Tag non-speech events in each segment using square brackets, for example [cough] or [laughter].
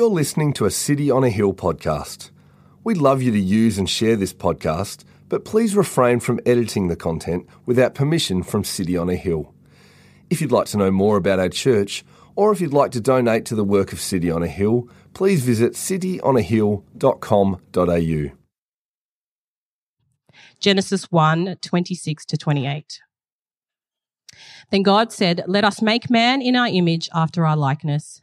You're listening to a City on a Hill podcast. We'd love you to use and share this podcast, but please refrain from editing the content without permission from City on a Hill. If you'd like to know more about our church, or if you'd like to donate to the work of City on a Hill, please visit cityonahill.com.au. Genesis 1 26 to 28. Then God said, Let us make man in our image after our likeness,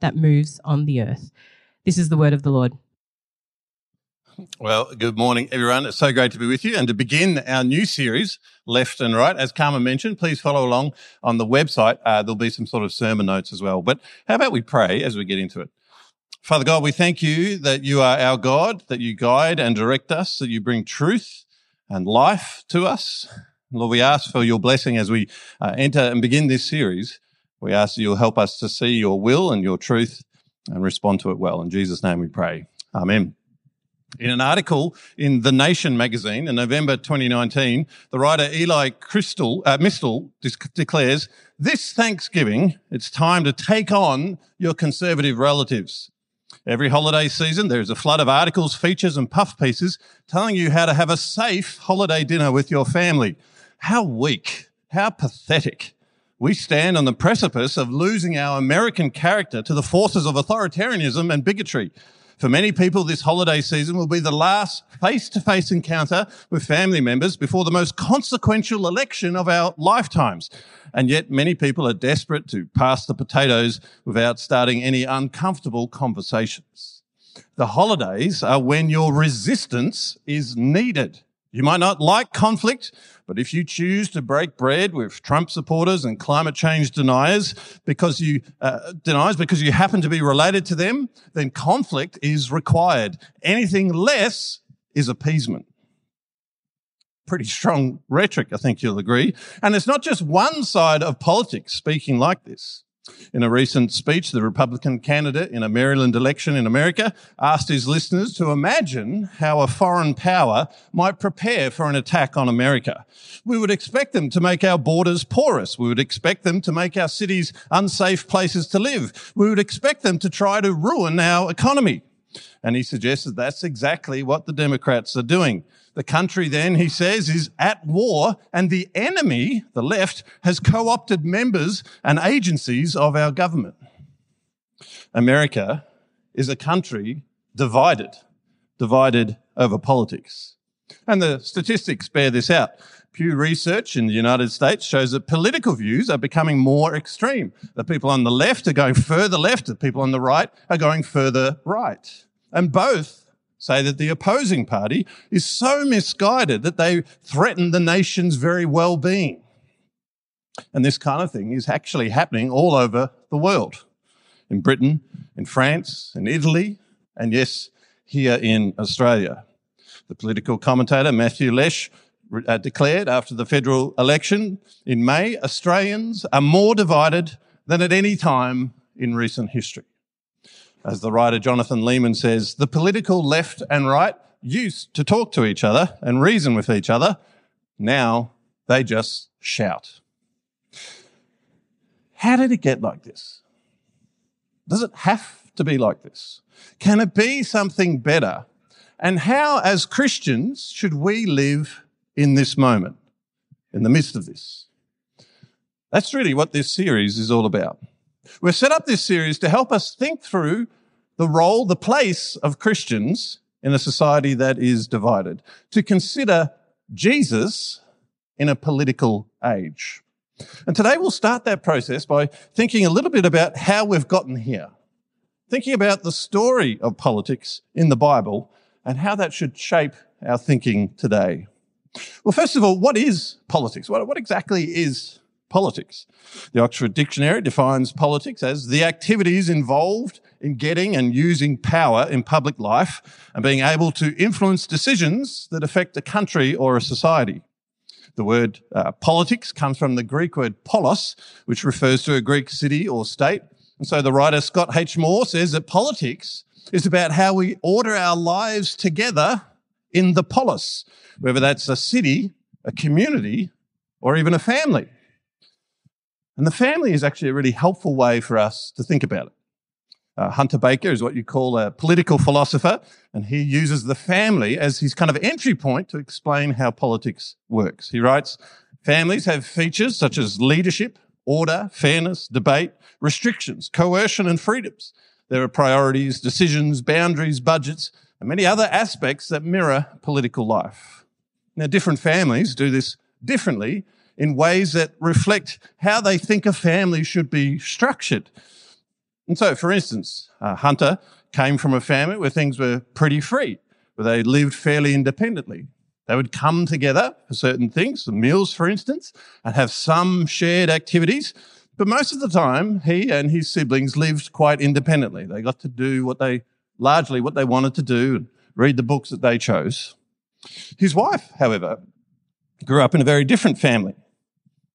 that moves on the earth. This is the word of the Lord. Well, good morning, everyone. It's so great to be with you. And to begin our new series, Left and Right, as Carmen mentioned, please follow along on the website. Uh, there'll be some sort of sermon notes as well. But how about we pray as we get into it? Father God, we thank you that you are our God, that you guide and direct us, that you bring truth and life to us. Lord, we ask for your blessing as we uh, enter and begin this series. We ask that you'll help us to see your will and your truth and respond to it well. In Jesus' name we pray. Amen. In an article in The Nation magazine in November 2019, the writer Eli Crystal, uh, Mystal declares, this Thanksgiving, it's time to take on your conservative relatives. Every holiday season, there is a flood of articles, features, and puff pieces telling you how to have a safe holiday dinner with your family. How weak, how pathetic. We stand on the precipice of losing our American character to the forces of authoritarianism and bigotry. For many people, this holiday season will be the last face-to-face encounter with family members before the most consequential election of our lifetimes. And yet many people are desperate to pass the potatoes without starting any uncomfortable conversations. The holidays are when your resistance is needed. You might not like conflict, but if you choose to break bread with Trump supporters and climate change deniers because you uh, deniers because you happen to be related to them, then conflict is required. Anything less is appeasement. Pretty strong rhetoric, I think you'll agree. And it's not just one side of politics speaking like this. In a recent speech, the Republican candidate in a Maryland election in America asked his listeners to imagine how a foreign power might prepare for an attack on America. We would expect them to make our borders porous. We would expect them to make our cities unsafe places to live. We would expect them to try to ruin our economy. And he suggested that's exactly what the Democrats are doing. The country then, he says, is at war and the enemy, the left, has co-opted members and agencies of our government. America is a country divided, divided over politics. And the statistics bear this out. Pew Research in the United States shows that political views are becoming more extreme. The people on the left are going further left, the people on the right are going further right. And both say that the opposing party is so misguided that they threaten the nation's very well-being. And this kind of thing is actually happening all over the world. In Britain, in France, in Italy, and yes, here in Australia. The political commentator Matthew Lesh uh, declared after the federal election in May, Australians are more divided than at any time in recent history. As the writer Jonathan Leeman says, the political left and right used to talk to each other and reason with each other. Now they just shout. How did it get like this? Does it have to be like this? Can it be something better? And how, as Christians, should we live in this moment, in the midst of this? That's really what this series is all about. We've set up this series to help us think through the role, the place of Christians in a society that is divided, to consider Jesus in a political age. And today we'll start that process by thinking a little bit about how we've gotten here, thinking about the story of politics in the Bible and how that should shape our thinking today. Well, first of all, what is politics? What, what exactly is politics? The Oxford Dictionary defines politics as the activities involved in getting and using power in public life and being able to influence decisions that affect a country or a society. The word uh, politics comes from the Greek word polis, which refers to a Greek city or state. And so the writer Scott H. Moore says that politics is about how we order our lives together in the polis, whether that's a city, a community, or even a family. And the family is actually a really helpful way for us to think about it. Uh, Hunter Baker is what you call a political philosopher, and he uses the family as his kind of entry point to explain how politics works. He writes, families have features such as leadership, order, fairness, debate, restrictions, coercion, and freedoms. There are priorities, decisions, boundaries, budgets, and many other aspects that mirror political life. Now, different families do this differently in ways that reflect how they think a family should be structured. And so, for instance, uh, Hunter came from a family where things were pretty free, where they lived fairly independently. They would come together for certain things, the meals, for instance, and have some shared activities. But most of the time, he and his siblings lived quite independently. They got to do what they, largely what they wanted to do, and read the books that they chose. His wife, however, grew up in a very different family.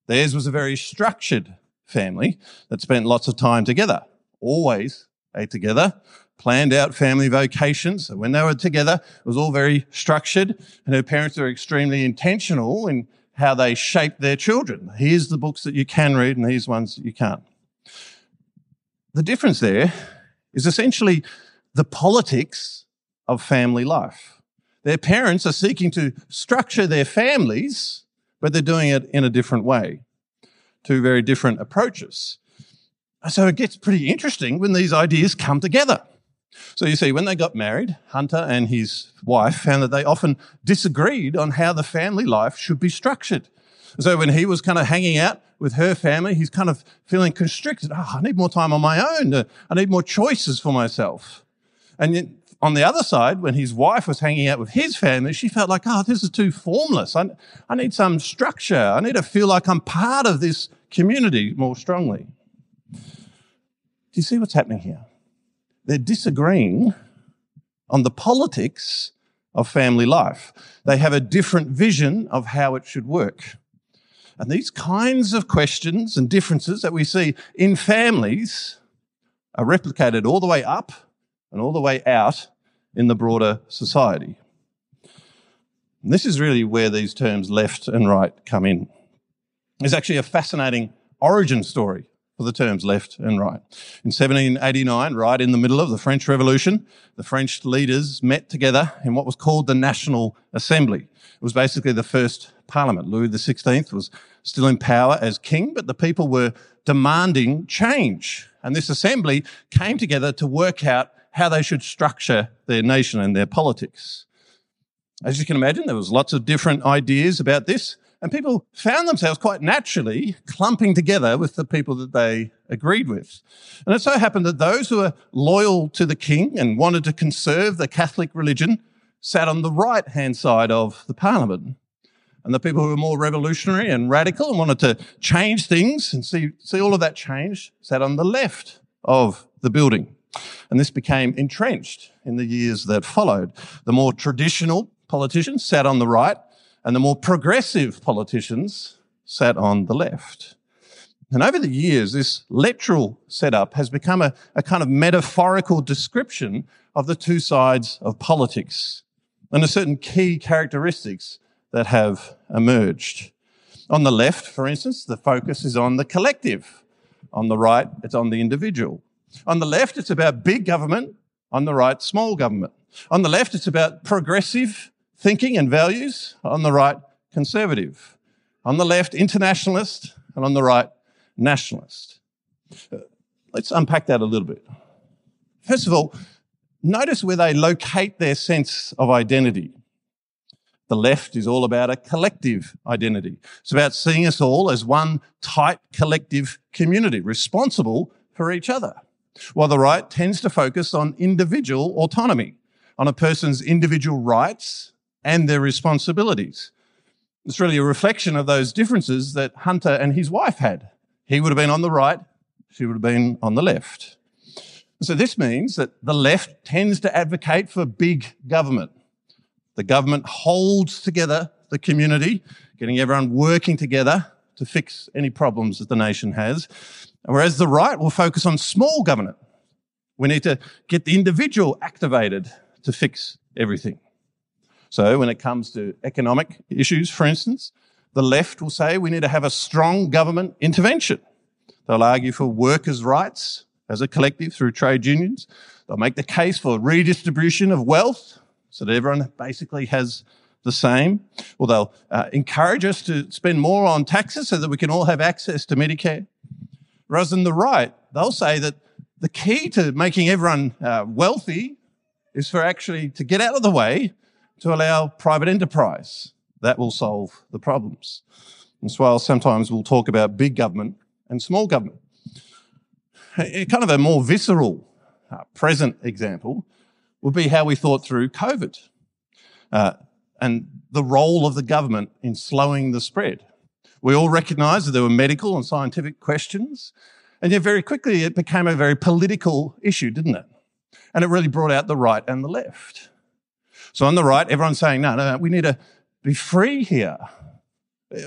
Theirs was a very structured family that spent lots of time together, always ate together, planned out family vacations. So when they were together, it was all very structured, and her parents were extremely intentional in how they shaped their children. Here's the books that you can read, and these ones that you can't. The difference there is essentially the politics of family life. Their parents are seeking to structure their families, but they're doing it in a different way. Two very different approaches. So it gets pretty interesting when these ideas come together. So you see, when they got married, Hunter and his wife found that they often disagreed on how the family life should be structured. So when he was kind of hanging out with her family, he's kind of feeling constricted. Oh, I need more time on my own. Uh, I need more choices for myself. And on the other side, when his wife was hanging out with his family, she felt like, oh, this is too formless. I, I need some structure. I need to feel like I'm part of this community more strongly. Do you see what's happening here? they're disagreeing on the politics of family life. They have a different vision of how it should work. And these kinds of questions and differences that we see in families are replicated all the way up and all the way out in the broader society. And this is really where these terms left and right come in. There's actually a fascinating origin story for the terms left and right. In 1789, right in the middle of the French Revolution, the French leaders met together in what was called the National Assembly. It was basically the first parliament. Louis XVI was still in power as king, but the people were demanding change. And this assembly came together to work out how they should structure their nation and their politics. As you can imagine, there was lots of different ideas about this. And people found themselves quite naturally clumping together with the people that they agreed with. And it so happened that those who were loyal to the king and wanted to conserve the Catholic religion sat on the right hand side of the parliament. And the people who were more revolutionary and radical and wanted to change things and see, see all of that change sat on the left of the building. And this became entrenched in the years that followed. The more traditional politicians sat on the right and the more progressive politicians sat on the left. And over the years, this literal setup has become a, a, kind of metaphorical description of the two sides of politics and the certain key characteristics that have emerged. On the left, for instance, the focus is on the collective. On the right, it's on the individual. On the left, it's about big government. On the right, small government. On the left, it's about progressive thinking and values. On the right, conservative. On the left, internationalist. And on the right, nationalist. Uh, let's unpack that a little bit. First of all, notice where they locate their sense of identity. The left is all about a collective identity. It's about seeing us all as one tight collective community responsible for each other. While the right tends to focus on individual autonomy, on a person's individual rights and their responsibilities. It's really a reflection of those differences that Hunter and his wife had. He would have been on the right, she would have been on the left. So this means that the left tends to advocate for big government. The government holds together the community, getting everyone working together to fix any problems that the nation has. Whereas the right will focus on small government. We need to get the individual activated to fix everything. So when it comes to economic issues, for instance, the left will say we need to have a strong government intervention. They'll argue for workers' rights as a collective through trade unions. They'll make the case for redistribution of wealth so that everyone basically has the same. Or they'll uh, encourage us to spend more on taxes so that we can all have access to Medicare. Whereas on the right, they'll say that the key to making everyone uh, wealthy is for actually to get out of the way to allow private enterprise. That will solve the problems. As well, sometimes we'll talk about big government and small government. Kind of a more visceral uh, present example would be how we thought through COVID uh, and the role of the government in slowing the spread. We all recognised that there were medical and scientific questions, and yet very quickly it became a very political issue, didn't it? And it really brought out the right and the left. So on the right, everyone's saying, no, no, no we need to be free here.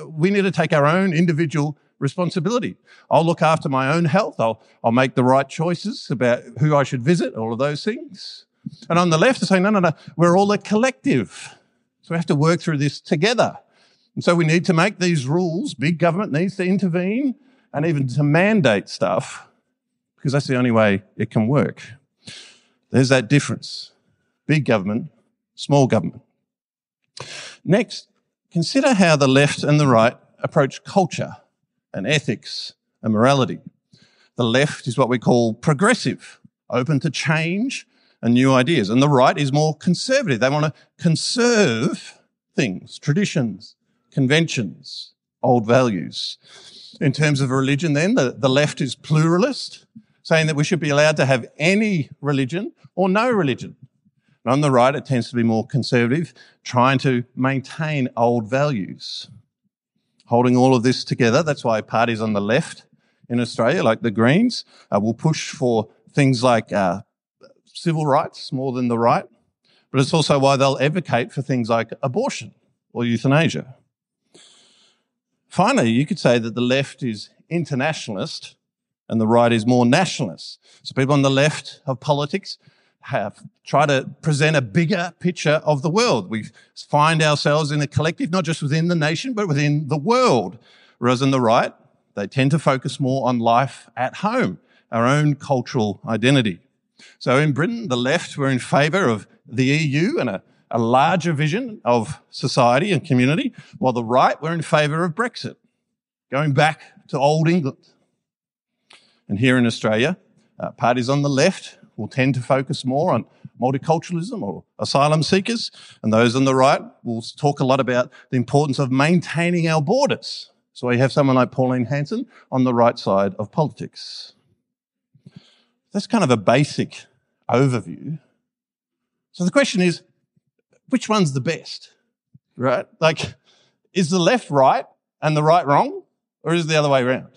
We need to take our own individual responsibility. I'll look after my own health. I'll, I'll make the right choices about who I should visit, all of those things. And on the left, they're saying, no, no, no, we're all a collective. So we have to work through this together. And so we need to make these rules. Big government needs to intervene and even to mandate stuff because that's the only way it can work. There's that difference. Big government, small government. Next, consider how the left and the right approach culture and ethics and morality. The left is what we call progressive, open to change and new ideas. And the right is more conservative. They want to conserve things, traditions, conventions, old values. In terms of religion, then, the, the left is pluralist, saying that we should be allowed to have any religion or no religion. On the right, it tends to be more conservative, trying to maintain old values holding all of this together. That's why parties on the left in Australia, like the Greens, uh, will push for things like uh, civil rights more than the right. But it's also why they'll advocate for things like abortion or euthanasia. Finally, you could say that the left is internationalist and the right is more nationalist. So people on the left of politics have try to present a bigger picture of the world. We find ourselves in a collective, not just within the nation, but within the world. Whereas on the right, they tend to focus more on life at home, our own cultural identity. So in Britain, the left were in favour of the EU and a, a larger vision of society and community, while the right were in favour of Brexit, going back to old England. And here in Australia, uh, parties on the left will tend to focus more on multiculturalism or asylum seekers, and those on the right will talk a lot about the importance of maintaining our borders. So we have someone like Pauline Hanson on the right side of politics. That's kind of a basic overview. So the question is, which one's the best? Right? Like, is the left right and the right wrong? Or is it the other way around?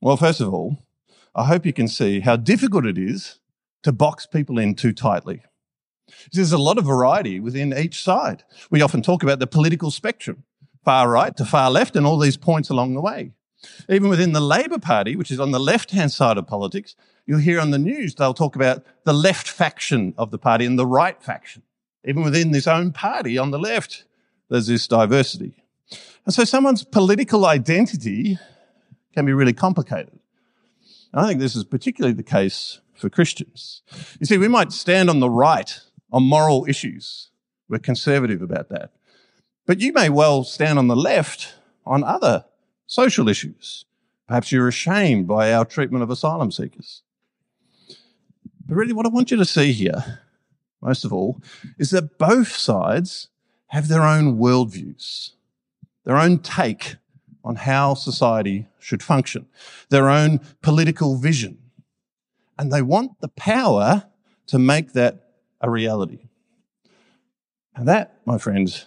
Well, first of all, I hope you can see how difficult it is to box people in too tightly. There's a lot of variety within each side. We often talk about the political spectrum, far right to far left, and all these points along the way. Even within the Labor Party, which is on the left hand side of politics, you'll hear on the news they'll talk about the left faction of the party and the right faction. Even within this own party on the left, there's this diversity. And so someone's political identity can be really complicated. And I think this is particularly the case for Christians. You see, we might stand on the right on moral issues. We're conservative about that. But you may well stand on the left on other social issues. Perhaps you're ashamed by our treatment of asylum seekers. But really, what I want you to see here, most of all, is that both sides have their own worldviews, their own take on how society should function, their own political vision. And they want the power to make that a reality. And that, my friends,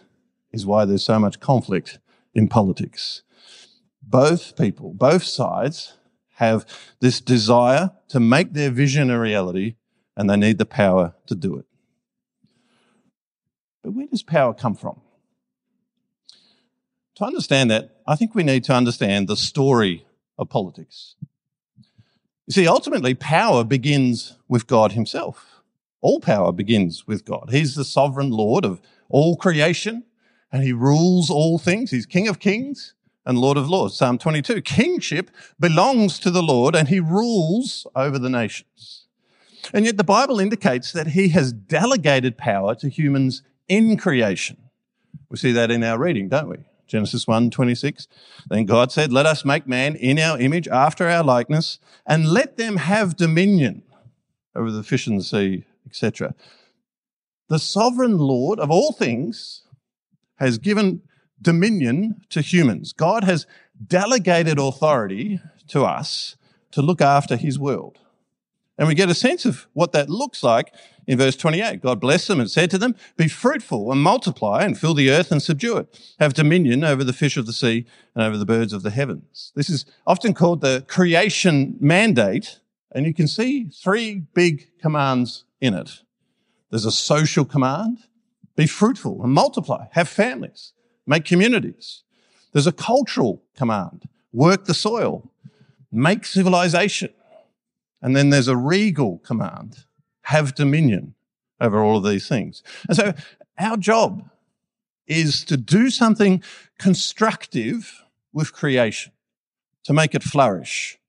is why there's so much conflict in politics. Both people, both sides have this desire to make their vision a reality and they need the power to do it. But where does power come from? To understand that, I think we need to understand the story of politics. You see, ultimately, power begins with God Himself. All power begins with God. He's the sovereign Lord of all creation and He rules all things. He's King of kings and Lord of lords. Psalm 22. Kingship belongs to the Lord and He rules over the nations. And yet the Bible indicates that He has delegated power to humans in creation. We see that in our reading, don't we? Genesis 1 26. Then God said, Let us make man in our image, after our likeness, and let them have dominion over the fish in the sea, etc. The sovereign Lord of all things has given dominion to humans. God has delegated authority to us to look after his world. And we get a sense of what that looks like in verse 28. God blessed them and said to them, Be fruitful and multiply and fill the earth and subdue it. Have dominion over the fish of the sea and over the birds of the heavens. This is often called the creation mandate. And you can see three big commands in it. There's a social command. Be fruitful and multiply. Have families. Make communities. There's a cultural command. Work the soil. Make civilization. And then there's a regal command have dominion over all of these things. And so our job is to do something constructive with creation, to make it flourish.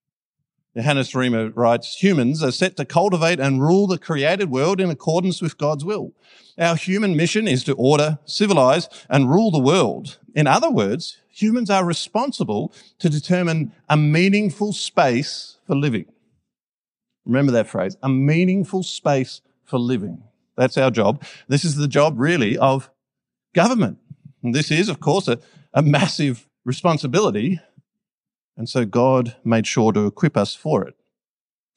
Johannes Reimer writes, humans are set to cultivate and rule the created world in accordance with God's will. Our human mission is to order, civilize, and rule the world. In other words, humans are responsible to determine a meaningful space for living. Remember that phrase, a meaningful space for living. That's our job. This is the job really of government. And this is, of course, a, a massive responsibility. And so God made sure to equip us for it.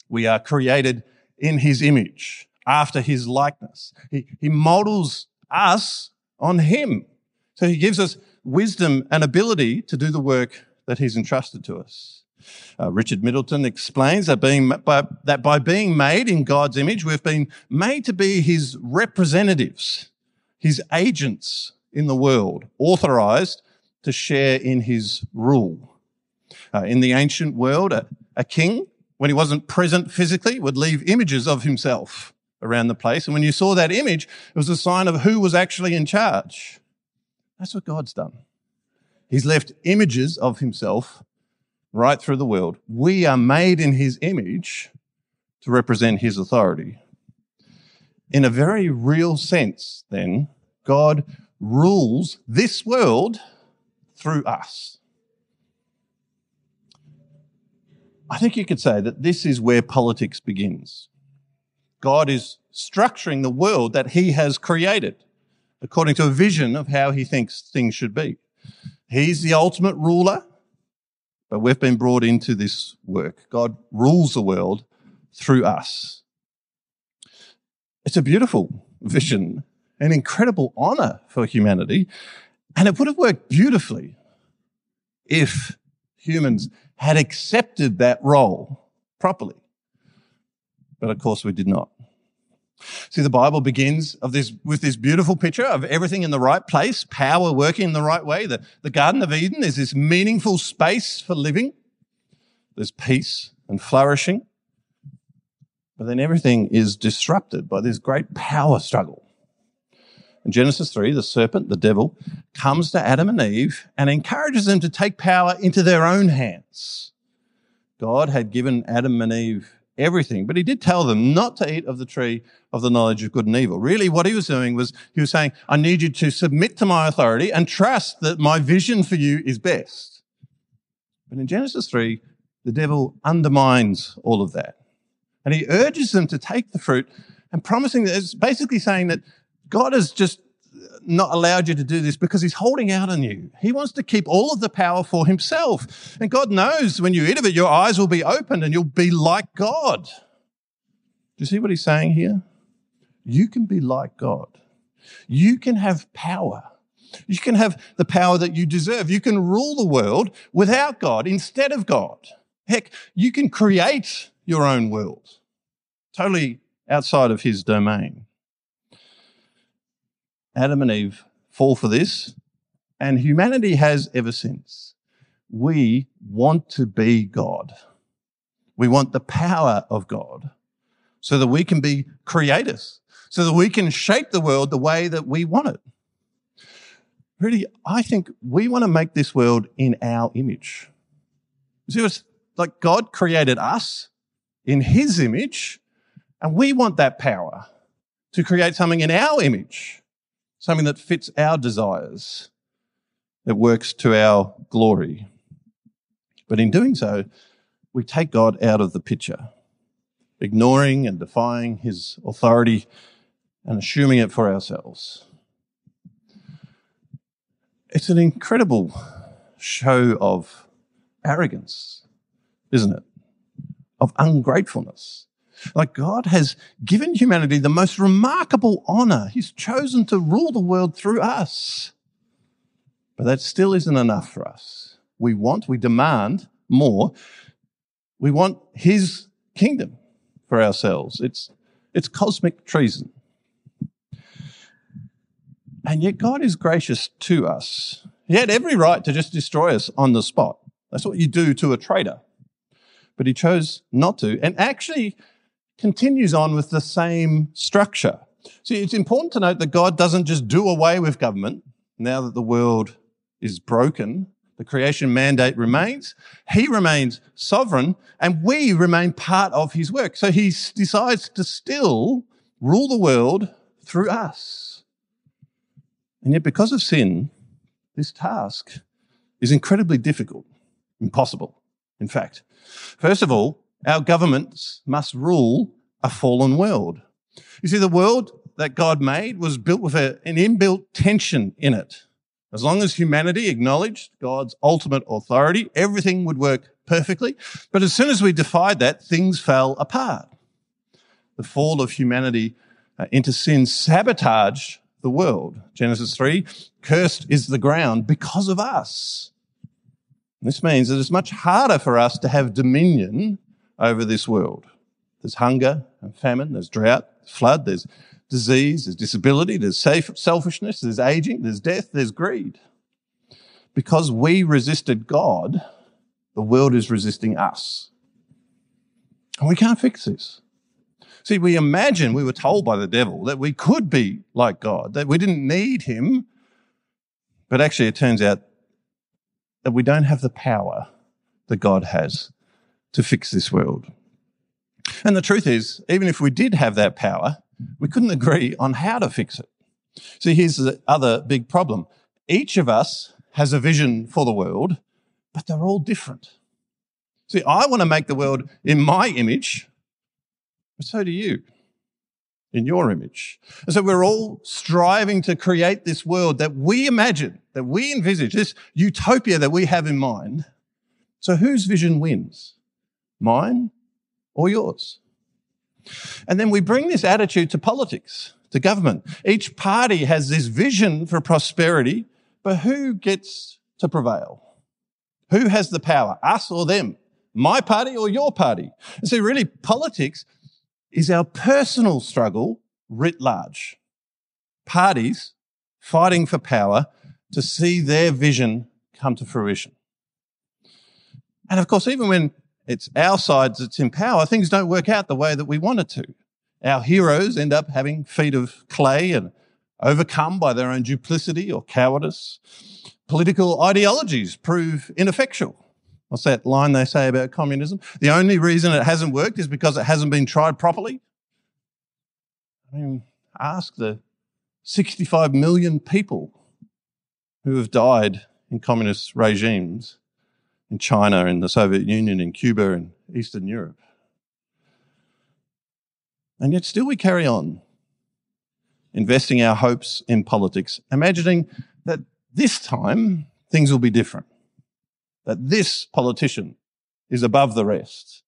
We are created in his image, after his likeness. He, he models us on him. So he gives us wisdom and ability to do the work that he's entrusted to us. Uh, Richard Middleton explains that, being, by, that by being made in God's image, we've been made to be his representatives, his agents in the world, authorized to share in his rule. Uh, in the ancient world, a, a king, when he wasn't present physically, would leave images of himself around the place. And when you saw that image, it was a sign of who was actually in charge. That's what God's done. He's left images of himself right through the world. We are made in his image to represent his authority. In a very real sense, then, God rules this world through us. I think you could say that this is where politics begins. God is structuring the world that he has created according to a vision of how he thinks things should be. He's the ultimate ruler. But we've been brought into this work. God rules the world through us. It's a beautiful vision, an incredible honor for humanity. And it would have worked beautifully if humans had accepted that role properly. But of course, we did not. See, the Bible begins of this, with this beautiful picture of everything in the right place, power working in the right way. The, the Garden of Eden is this meaningful space for living. There's peace and flourishing. But then everything is disrupted by this great power struggle. In Genesis 3, the serpent, the devil, comes to Adam and Eve and encourages them to take power into their own hands. God had given Adam and Eve everything. But he did tell them not to eat of the tree of the knowledge of good and evil. Really, what he was doing was he was saying, I need you to submit to my authority and trust that my vision for you is best. But in Genesis 3, the devil undermines all of that. And he urges them to take the fruit and promising that it's basically saying that God has just not allowed you to do this because he's holding out on you. He wants to keep all of the power for himself. And God knows when you eat of it, your eyes will be opened and you'll be like God. Do you see what he's saying here? You can be like God. You can have power. You can have the power that you deserve. You can rule the world without God, instead of God. Heck, you can create your own world, totally outside of his domain. Adam and Eve fall for this, and humanity has ever since. We want to be God. We want the power of God so that we can be creators, so that we can shape the world the way that we want it. Really, I think we want to make this world in our image. See, it's like God created us in his image, and we want that power to create something in our image, something that fits our desires, that works to our glory. But in doing so, we take God out of the picture, ignoring and defying his authority and assuming it for ourselves. It's an incredible show of arrogance, isn't it? Of ungratefulness. Like God has given humanity the most remarkable honor. He's chosen to rule the world through us. But that still isn't enough for us. We want, we demand more. We want His kingdom for ourselves. It's, it's cosmic treason. And yet God is gracious to us. He had every right to just destroy us on the spot. That's what you do to a traitor. But he chose not to and actually continues on with the same structure. See, it's important to note that God doesn't just do away with government now that the world is broken. The creation mandate remains. He remains sovereign and we remain part of his work. So he decides to still rule the world through us. And yet because of sin, this task is incredibly difficult. Impossible, in fact. First of all, our governments must rule a fallen world. You see, the world that God made was built with a, an inbuilt tension in it. As long as humanity acknowledged God's ultimate authority, everything would work perfectly. But as soon as we defied that, things fell apart. The fall of humanity uh, into sin sabotaged the world. Genesis 3, cursed is the ground because of us. This means that it's much harder for us to have dominion over this world. There's hunger and famine, there's drought, flood, there's disease, there's disability, there's selfishness, there's aging, there's death, there's greed. Because we resisted God, the world is resisting us. And we can't fix this. See, we imagine we were told by the devil that we could be like God, that we didn't need him. But actually, it turns out that we don't have the power that God has to fix this world. And the truth is, even if we did have that power, we couldn't agree on how to fix it. See, here's the other big problem. Each of us has a vision for the world, but they're all different. See, I want to make the world in my image, but so do you, in your image. And so we're all striving to create this world that we imagine, that we envisage, this utopia that we have in mind. So whose vision wins? Mine or yours? And then we bring this attitude to politics, to government. Each party has this vision for prosperity, but who gets to prevail? Who has the power, us or them? My party or your party? And so really politics is our personal struggle writ large. Parties fighting for power to see their vision come to fruition. And of course, even when it's our side that's in power, things don't work out the way that we want it to. Our heroes end up having feet of clay and overcome by their own duplicity or cowardice. Political ideologies prove ineffectual. What's that line they say about communism? The only reason it hasn't worked is because it hasn't been tried properly. I mean, ask the 65 million people who have died in communist regimes in China, in the Soviet Union, in Cuba, in Eastern Europe. And yet still we carry on investing our hopes in politics, imagining that this time things will be different, that this politician is above the rest,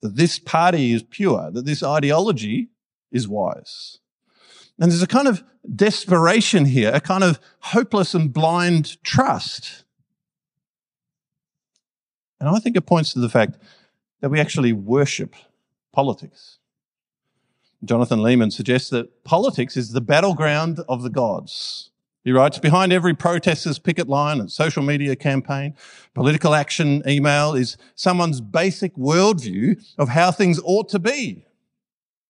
that this party is pure, that this ideology is wise. And there's a kind of desperation here, a kind of hopeless and blind trust And I think it points to the fact that we actually worship politics. Jonathan Leeman suggests that politics is the battleground of the gods. He writes, behind every protester's picket line and social media campaign, political action email is someone's basic worldview of how things ought to be.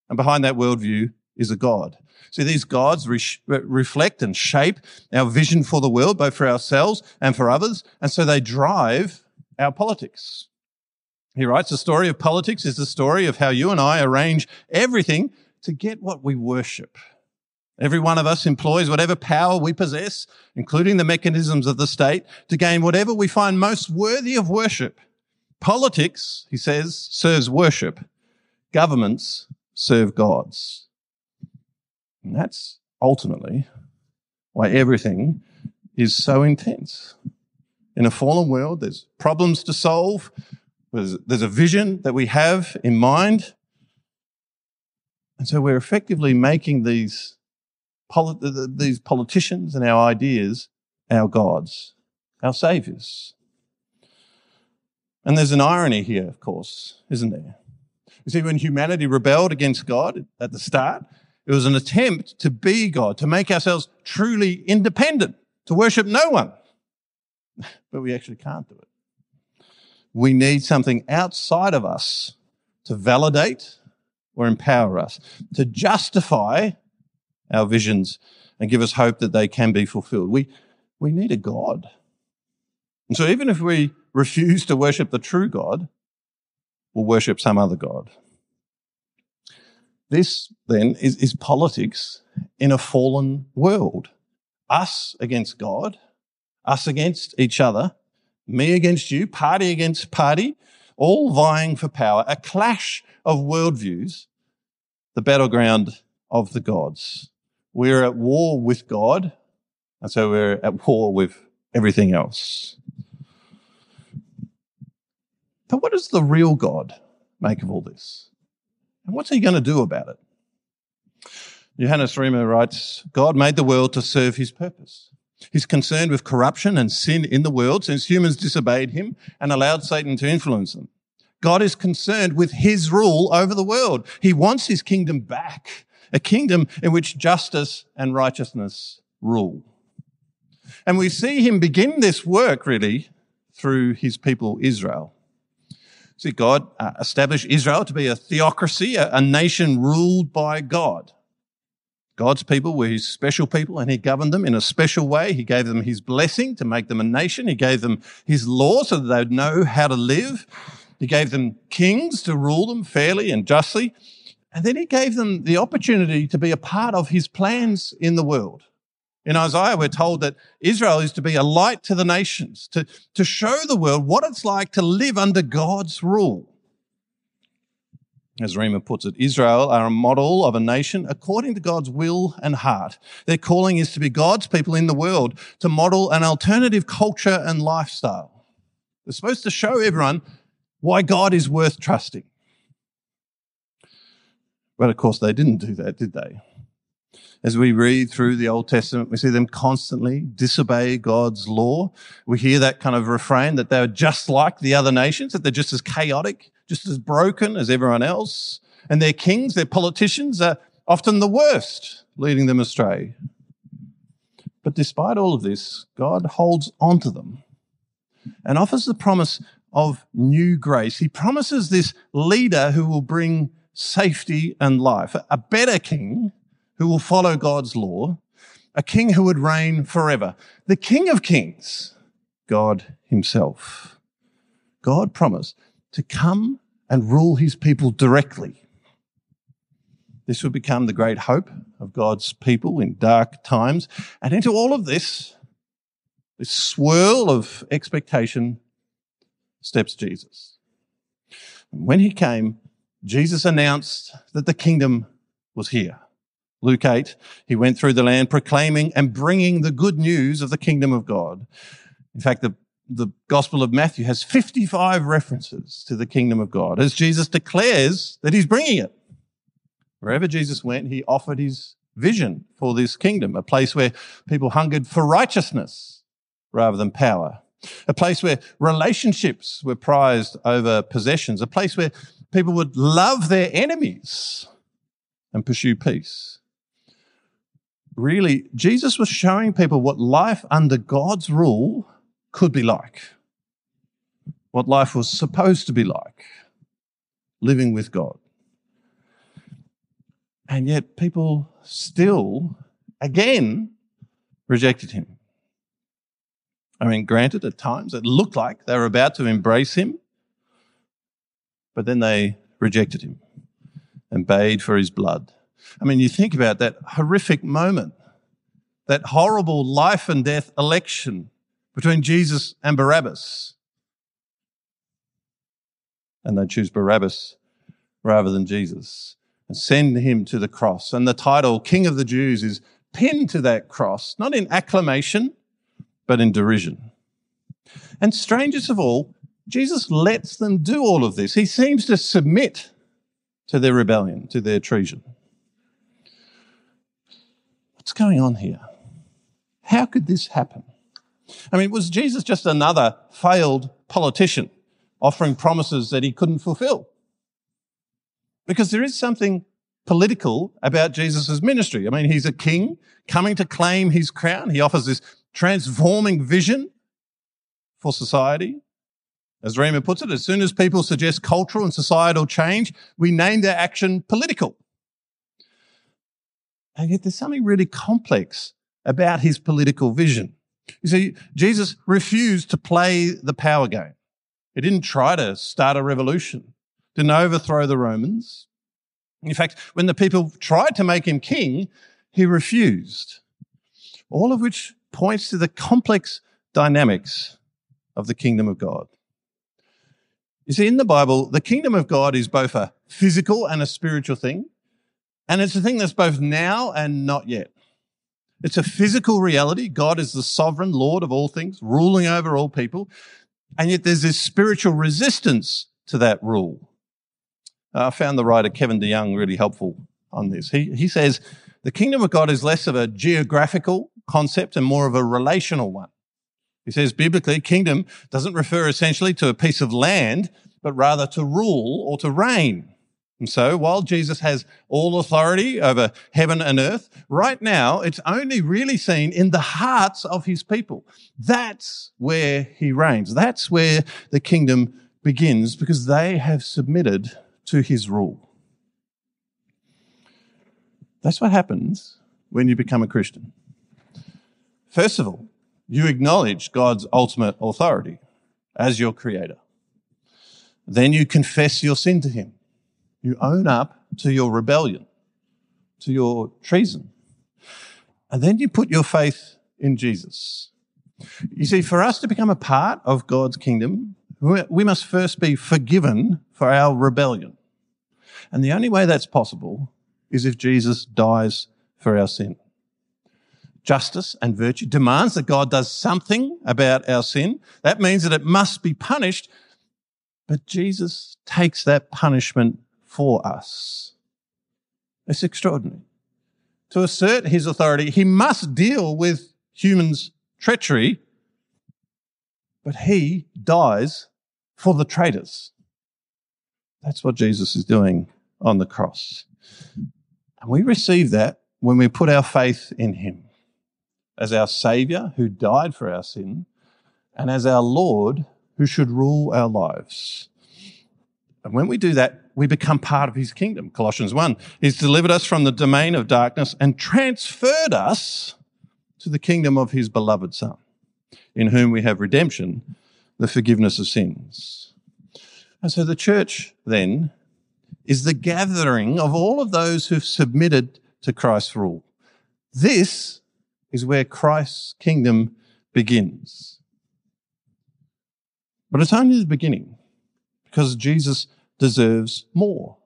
And behind that worldview is a God. See, these gods re- reflect and shape our vision for the world, both for ourselves and for others. And so they drive our politics. He writes, the story of politics is the story of how you and I arrange everything to get what we worship. Every one of us employs whatever power we possess, including the mechanisms of the state, to gain whatever we find most worthy of worship. Politics, he says, serves worship. Governments serve gods. And that's ultimately why everything is so intense. In a fallen world, there's problems to solve. There's, there's a vision that we have in mind. And so we're effectively making these, polit- these politicians and our ideas our gods, our saviors. And there's an irony here, of course, isn't there? You see, when humanity rebelled against God at the start, it was an attempt to be God, to make ourselves truly independent, to worship no one. [laughs] But we actually can't do it. We need something outside of us to validate or empower us, to justify our visions and give us hope that they can be fulfilled. We, we need a God. And so even if we refuse to worship the true God, we'll worship some other God. This then is, is politics in a fallen world. Us against God, us against each other, me against you, party against party, all vying for power, a clash of worldviews, the battleground of the gods. We're at war with God, and so we're at war with everything else. But what does the real God make of all this? And what's he going to do about it? Johannes Reimer writes, God made the world to serve his purpose. He's concerned with corruption and sin in the world since humans disobeyed him and allowed Satan to influence them. God is concerned with his rule over the world. He wants his kingdom back, a kingdom in which justice and righteousness rule. And we see him begin this work really through his people Israel. See, God uh, established Israel to be a theocracy, a, a nation ruled by God. God's people were his special people and he governed them in a special way. He gave them his blessing to make them a nation. He gave them his law so that they would know how to live. He gave them kings to rule them fairly and justly. And then he gave them the opportunity to be a part of his plans in the world. In Isaiah, we're told that Israel is to be a light to the nations, to, to show the world what it's like to live under God's rule. As Reimer puts it, Israel are a model of a nation according to God's will and heart. Their calling is to be God's people in the world, to model an alternative culture and lifestyle. They're supposed to show everyone why God is worth trusting. But of course, they didn't do that, did they? As we read through the Old Testament, we see them constantly disobey God's law. We hear that kind of refrain that they're just like the other nations, that they're just as chaotic, just as broken as everyone else. And their kings, their politicians are often the worst, leading them astray. But despite all of this, God holds on to them and offers the promise of new grace. He promises this leader who will bring safety and life, a better king who will follow God's law, a king who would reign forever, the King of Kings, God Himself. God promised to come and rule His people directly. This would become the great hope of God's people in dark times. And into all of this, this swirl of expectation, steps Jesus. And When he came, Jesus announced that the kingdom was here. Luke 8, he went through the land proclaiming and bringing the good news of the kingdom of God. In fact, the, the Gospel of Matthew has 55 references to the kingdom of God as Jesus declares that he's bringing it. Wherever Jesus went, he offered his vision for this kingdom, a place where people hungered for righteousness rather than power, a place where relationships were prized over possessions, a place where people would love their enemies and pursue peace. Really, Jesus was showing people what life under God's rule could be like, what life was supposed to be like, living with God. And yet, people still, again, rejected him. I mean, granted, at times it looked like they were about to embrace him, but then they rejected him and bade for his blood. I mean, you think about that horrific moment, that horrible life and death election between Jesus and Barabbas. And they choose Barabbas rather than Jesus and send him to the cross. And the title, King of the Jews, is pinned to that cross, not in acclamation, but in derision. And strangest of all, Jesus lets them do all of this. He seems to submit to their rebellion, to their treason. What's going on here? How could this happen? I mean, was Jesus just another failed politician offering promises that he couldn't fulfill? Because there is something political about Jesus' ministry. I mean, he's a king coming to claim his crown. He offers this transforming vision for society. As Reimer puts it, as soon as people suggest cultural and societal change, we name their action political. And yet there's something really complex about his political vision. You see, Jesus refused to play the power game. He didn't try to start a revolution, didn't overthrow the Romans. In fact, when the people tried to make him king, he refused. All of which points to the complex dynamics of the kingdom of God. You see, in the Bible, the kingdom of God is both a physical and a spiritual thing. And it's a thing that's both now and not yet. It's a physical reality. God is the sovereign Lord of all things, ruling over all people. And yet there's this spiritual resistance to that rule. Uh, I found the writer Kevin DeYoung really helpful on this. He, he says the kingdom of God is less of a geographical concept and more of a relational one. He says biblically, kingdom doesn't refer essentially to a piece of land, but rather to rule or to reign. And so while Jesus has all authority over heaven and earth, right now it's only really seen in the hearts of his people. That's where he reigns. That's where the kingdom begins because they have submitted to his rule. That's what happens when you become a Christian. First of all, you acknowledge God's ultimate authority as your creator. Then you confess your sin to him. You own up to your rebellion, to your treason. And then you put your faith in Jesus. You see, for us to become a part of God's kingdom, we must first be forgiven for our rebellion. And the only way that's possible is if Jesus dies for our sin justice and virtue demands that God does something about our sin. That means that it must be punished. But Jesus takes that punishment for us. It's extraordinary. To assert his authority, he must deal with humans' treachery, but he dies for the traitors. That's what Jesus is doing on the cross. And we receive that when we put our faith in him as our Savior who died for our sin, and as our Lord who should rule our lives. And when we do that, we become part of his kingdom. Colossians 1. He's delivered us from the domain of darkness and transferred us to the kingdom of his beloved Son, in whom we have redemption, the forgiveness of sins. And so the church then is the gathering of all of those who've submitted to Christ's rule. This is where Christ's kingdom begins. But it's only the beginning because Jesus deserves more.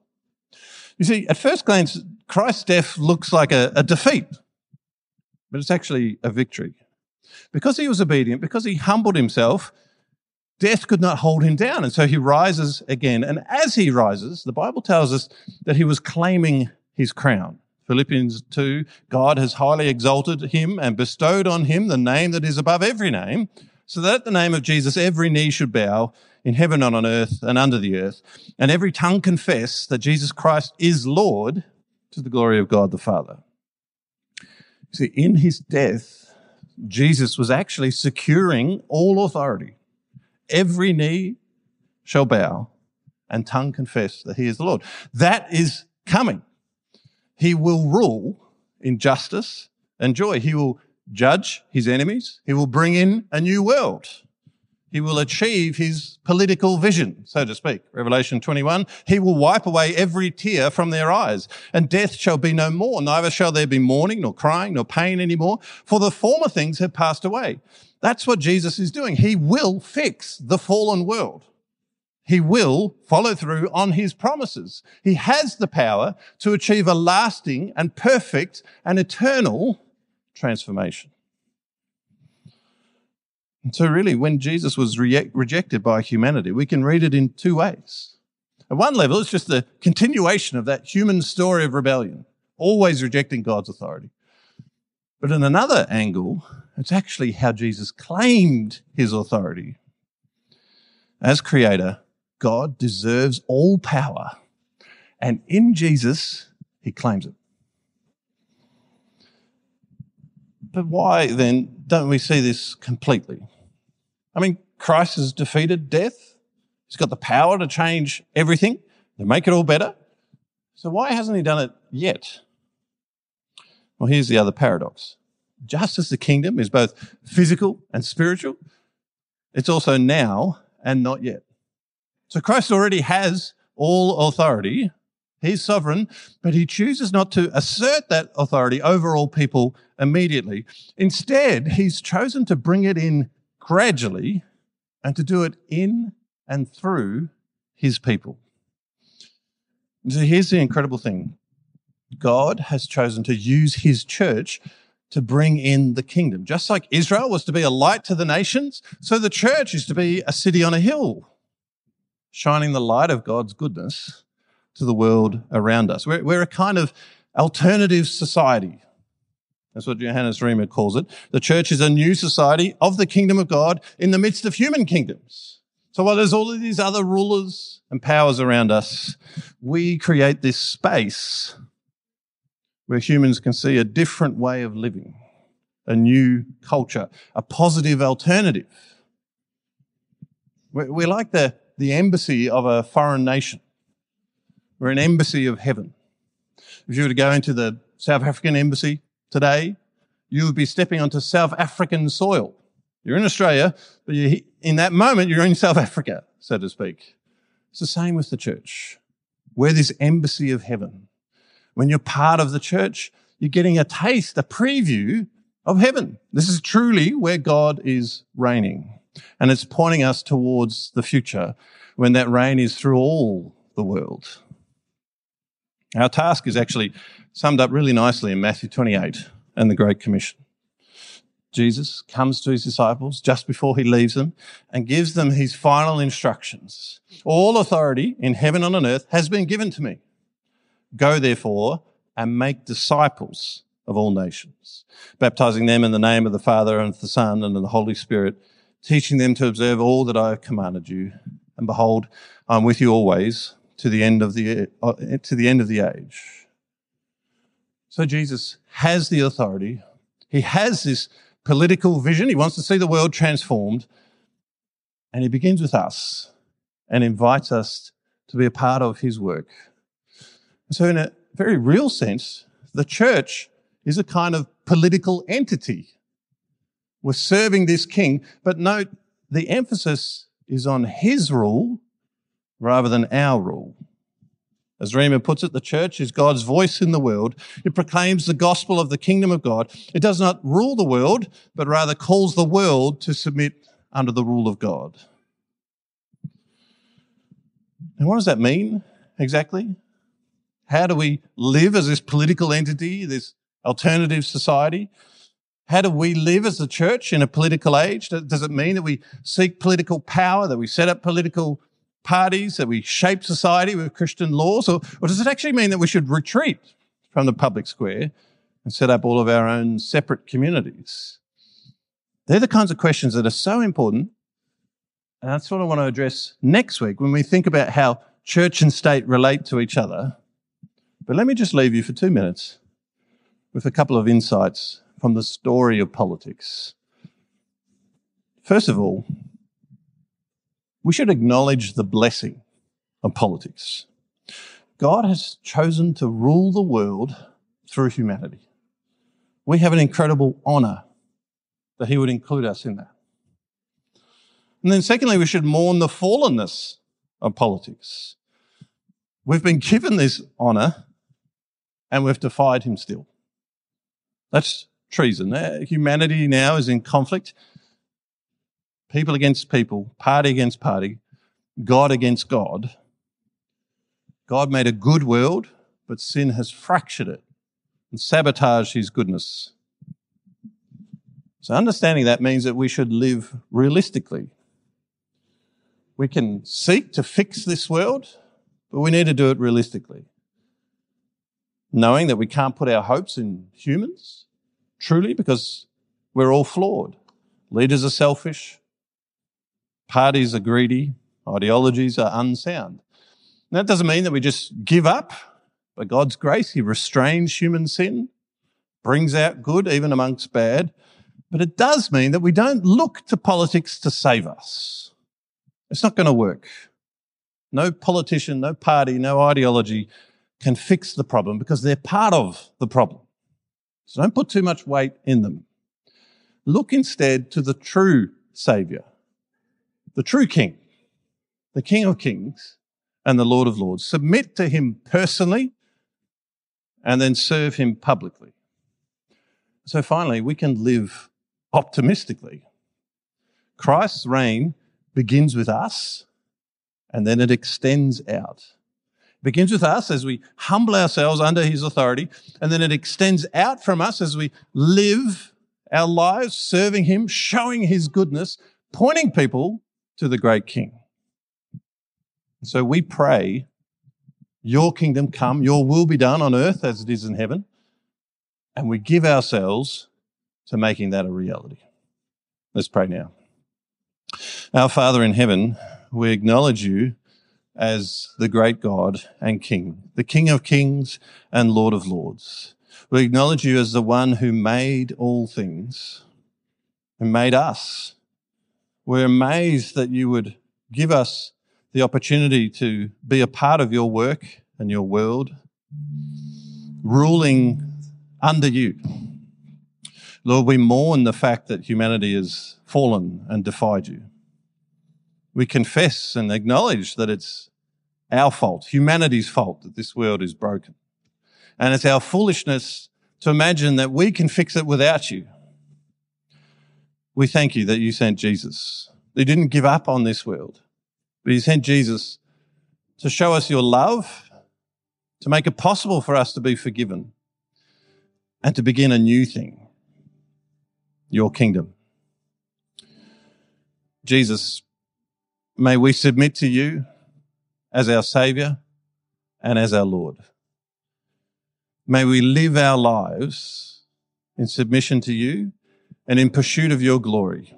You see, at first glance, Christ's death looks like a, a defeat, but it's actually a victory. Because he was obedient, because he humbled himself, death could not hold him down. And so he rises again. And as he rises, the Bible tells us that he was claiming his crown. Philippians 2, God has highly exalted him and bestowed on him the name that is above every name, so that at the name of Jesus every knee should bow in heaven and on earth and under the earth, and every tongue confess that Jesus Christ is Lord to the glory of God the Father. See, in his death, Jesus was actually securing all authority. Every knee shall bow and tongue confess that he is the Lord. That is coming. He will rule in justice and joy. He will judge his enemies. He will bring in a new world. He will achieve his political vision, so to speak. Revelation 21. He will wipe away every tear from their eyes, and death shall be no more. Neither shall there be mourning, nor crying, nor pain anymore, for the former things have passed away. That's what Jesus is doing. He will fix the fallen world. He will follow through on his promises. He has the power to achieve a lasting and perfect and eternal transformation. And so, really, when Jesus was re- rejected by humanity, we can read it in two ways. At one level, it's just the continuation of that human story of rebellion, always rejecting God's authority. But in another angle, it's actually how Jesus claimed his authority. As creator, God deserves all power. And in Jesus, he claims it. But why then don't we see this completely? I mean, Christ has defeated death. He's got the power to change everything, to make it all better. So why hasn't he done it yet? Well, here's the other paradox. Just as the kingdom is both physical and spiritual, it's also now and not yet. So Christ already has all authority. He's sovereign, but he chooses not to assert that authority over all people immediately. Instead, he's chosen to bring it in gradually and to do it in and through his people. So here's the incredible thing God has chosen to use his church to bring in the kingdom. Just like Israel was to be a light to the nations, so the church is to be a city on a hill shining the light of God's goodness to the world around us. We're, we're a kind of alternative society. That's what Johannes Reimer calls it. The church is a new society of the kingdom of God in the midst of human kingdoms. So while there's all of these other rulers and powers around us, we create this space where humans can see a different way of living, a new culture, a positive alternative. We're like the the embassy of a foreign nation. We're an embassy of heaven. If you were to go into the South African embassy today, you would be stepping onto South African soil. You're in Australia, but in that moment, you're in South Africa, so to speak. It's the same with the church. We're this embassy of heaven. When you're part of the church, you're getting a taste, a preview of heaven. This is truly where God is reigning. And it's pointing us towards the future when that reign is through all the world. Our task is actually summed up really nicely in Matthew 28 and the Great Commission. Jesus comes to his disciples just before he leaves them and gives them his final instructions. All authority in heaven and on earth has been given to me. Go therefore and make disciples of all nations, baptizing them in the name of the Father and of the Son and of the Holy Spirit, teaching them to observe all that I have commanded you. And behold, I'm with you always to the end of the, uh, to the end of the age. So Jesus has the authority. He has this political vision. He wants to see the world transformed. And he begins with us and invites us to be a part of his work. So in a very real sense, the church is a kind of political entity we're serving this king, but note the emphasis is on his rule rather than our rule. As Reimer puts it, the church is God's voice in the world. It proclaims the gospel of the kingdom of God. It does not rule the world, but rather calls the world to submit under the rule of God. And what does that mean exactly? How do we live as this political entity, this alternative society? How do we live as a church in a political age? Does it mean that we seek political power, that we set up political parties, that we shape society with Christian laws? Or, or does it actually mean that we should retreat from the public square and set up all of our own separate communities? They're the kinds of questions that are so important. And that's what I want to address next week when we think about how church and state relate to each other. But let me just leave you for two minutes with a couple of insights from the story of politics. First of all, we should acknowledge the blessing of politics. God has chosen to rule the world through humanity. We have an incredible honour that He would include us in that. And then, secondly, we should mourn the fallenness of politics. We've been given this honour and we've defied Him still. That's treason. Uh, humanity now is in conflict. People against people, party against party, God against God. God made a good world, but sin has fractured it and sabotaged his goodness. So, understanding that means that we should live realistically. We can seek to fix this world, but we need to do it realistically. Knowing that we can't put our hopes in humans, truly, because we're all flawed. Leaders are selfish, parties are greedy, ideologies are unsound. that doesn't mean that we just give up. By God's grace, He restrains human sin, brings out good even amongst bad. But it does mean that we don't look to politics to save us. It's not going to work. No politician, no party, no ideology can fix the problem because they're part of the problem. So don't put too much weight in them. Look instead to the true Saviour, the true King, the King of Kings and the Lord of Lords. Submit to Him personally and then serve Him publicly. So finally, we can live optimistically. Christ's reign begins with us and then it extends out. It begins with us as we humble ourselves under his authority, and then it extends out from us as we live our lives serving him, showing his goodness, pointing people to the great king. So we pray, Your kingdom come, Your will be done on earth as it is in heaven, and we give ourselves to making that a reality. Let's pray now. Our Father in heaven, we acknowledge you as the great God and King, the King of kings and Lord of lords. We acknowledge you as the one who made all things, who made us. We're amazed that you would give us the opportunity to be a part of your work and your world, ruling under you. Lord, we mourn the fact that humanity has fallen and defied you. We confess and acknowledge that it's our fault, humanity's fault, that this world is broken. And it's our foolishness to imagine that we can fix it without you. We thank you that you sent Jesus. You didn't give up on this world, but you sent Jesus to show us your love, to make it possible for us to be forgiven, and to begin a new thing your kingdom. Jesus, may we submit to you as our Savior and as our Lord. May we live our lives in submission to you and in pursuit of your glory.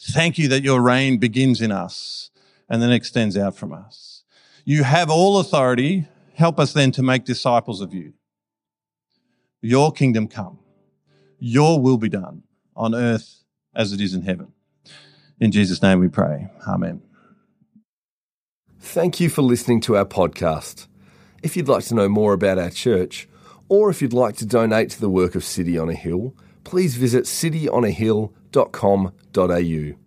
Thank you that your reign begins in us and then extends out from us. You have all authority. Help us then to make disciples of you. Your kingdom come. Your will be done on earth as it is in heaven. In Jesus' name we pray. Amen. Thank you for listening to our podcast. If you'd like to know more about our church, or if you'd like to donate to the work of City on a Hill, please visit cityonahill.com.au.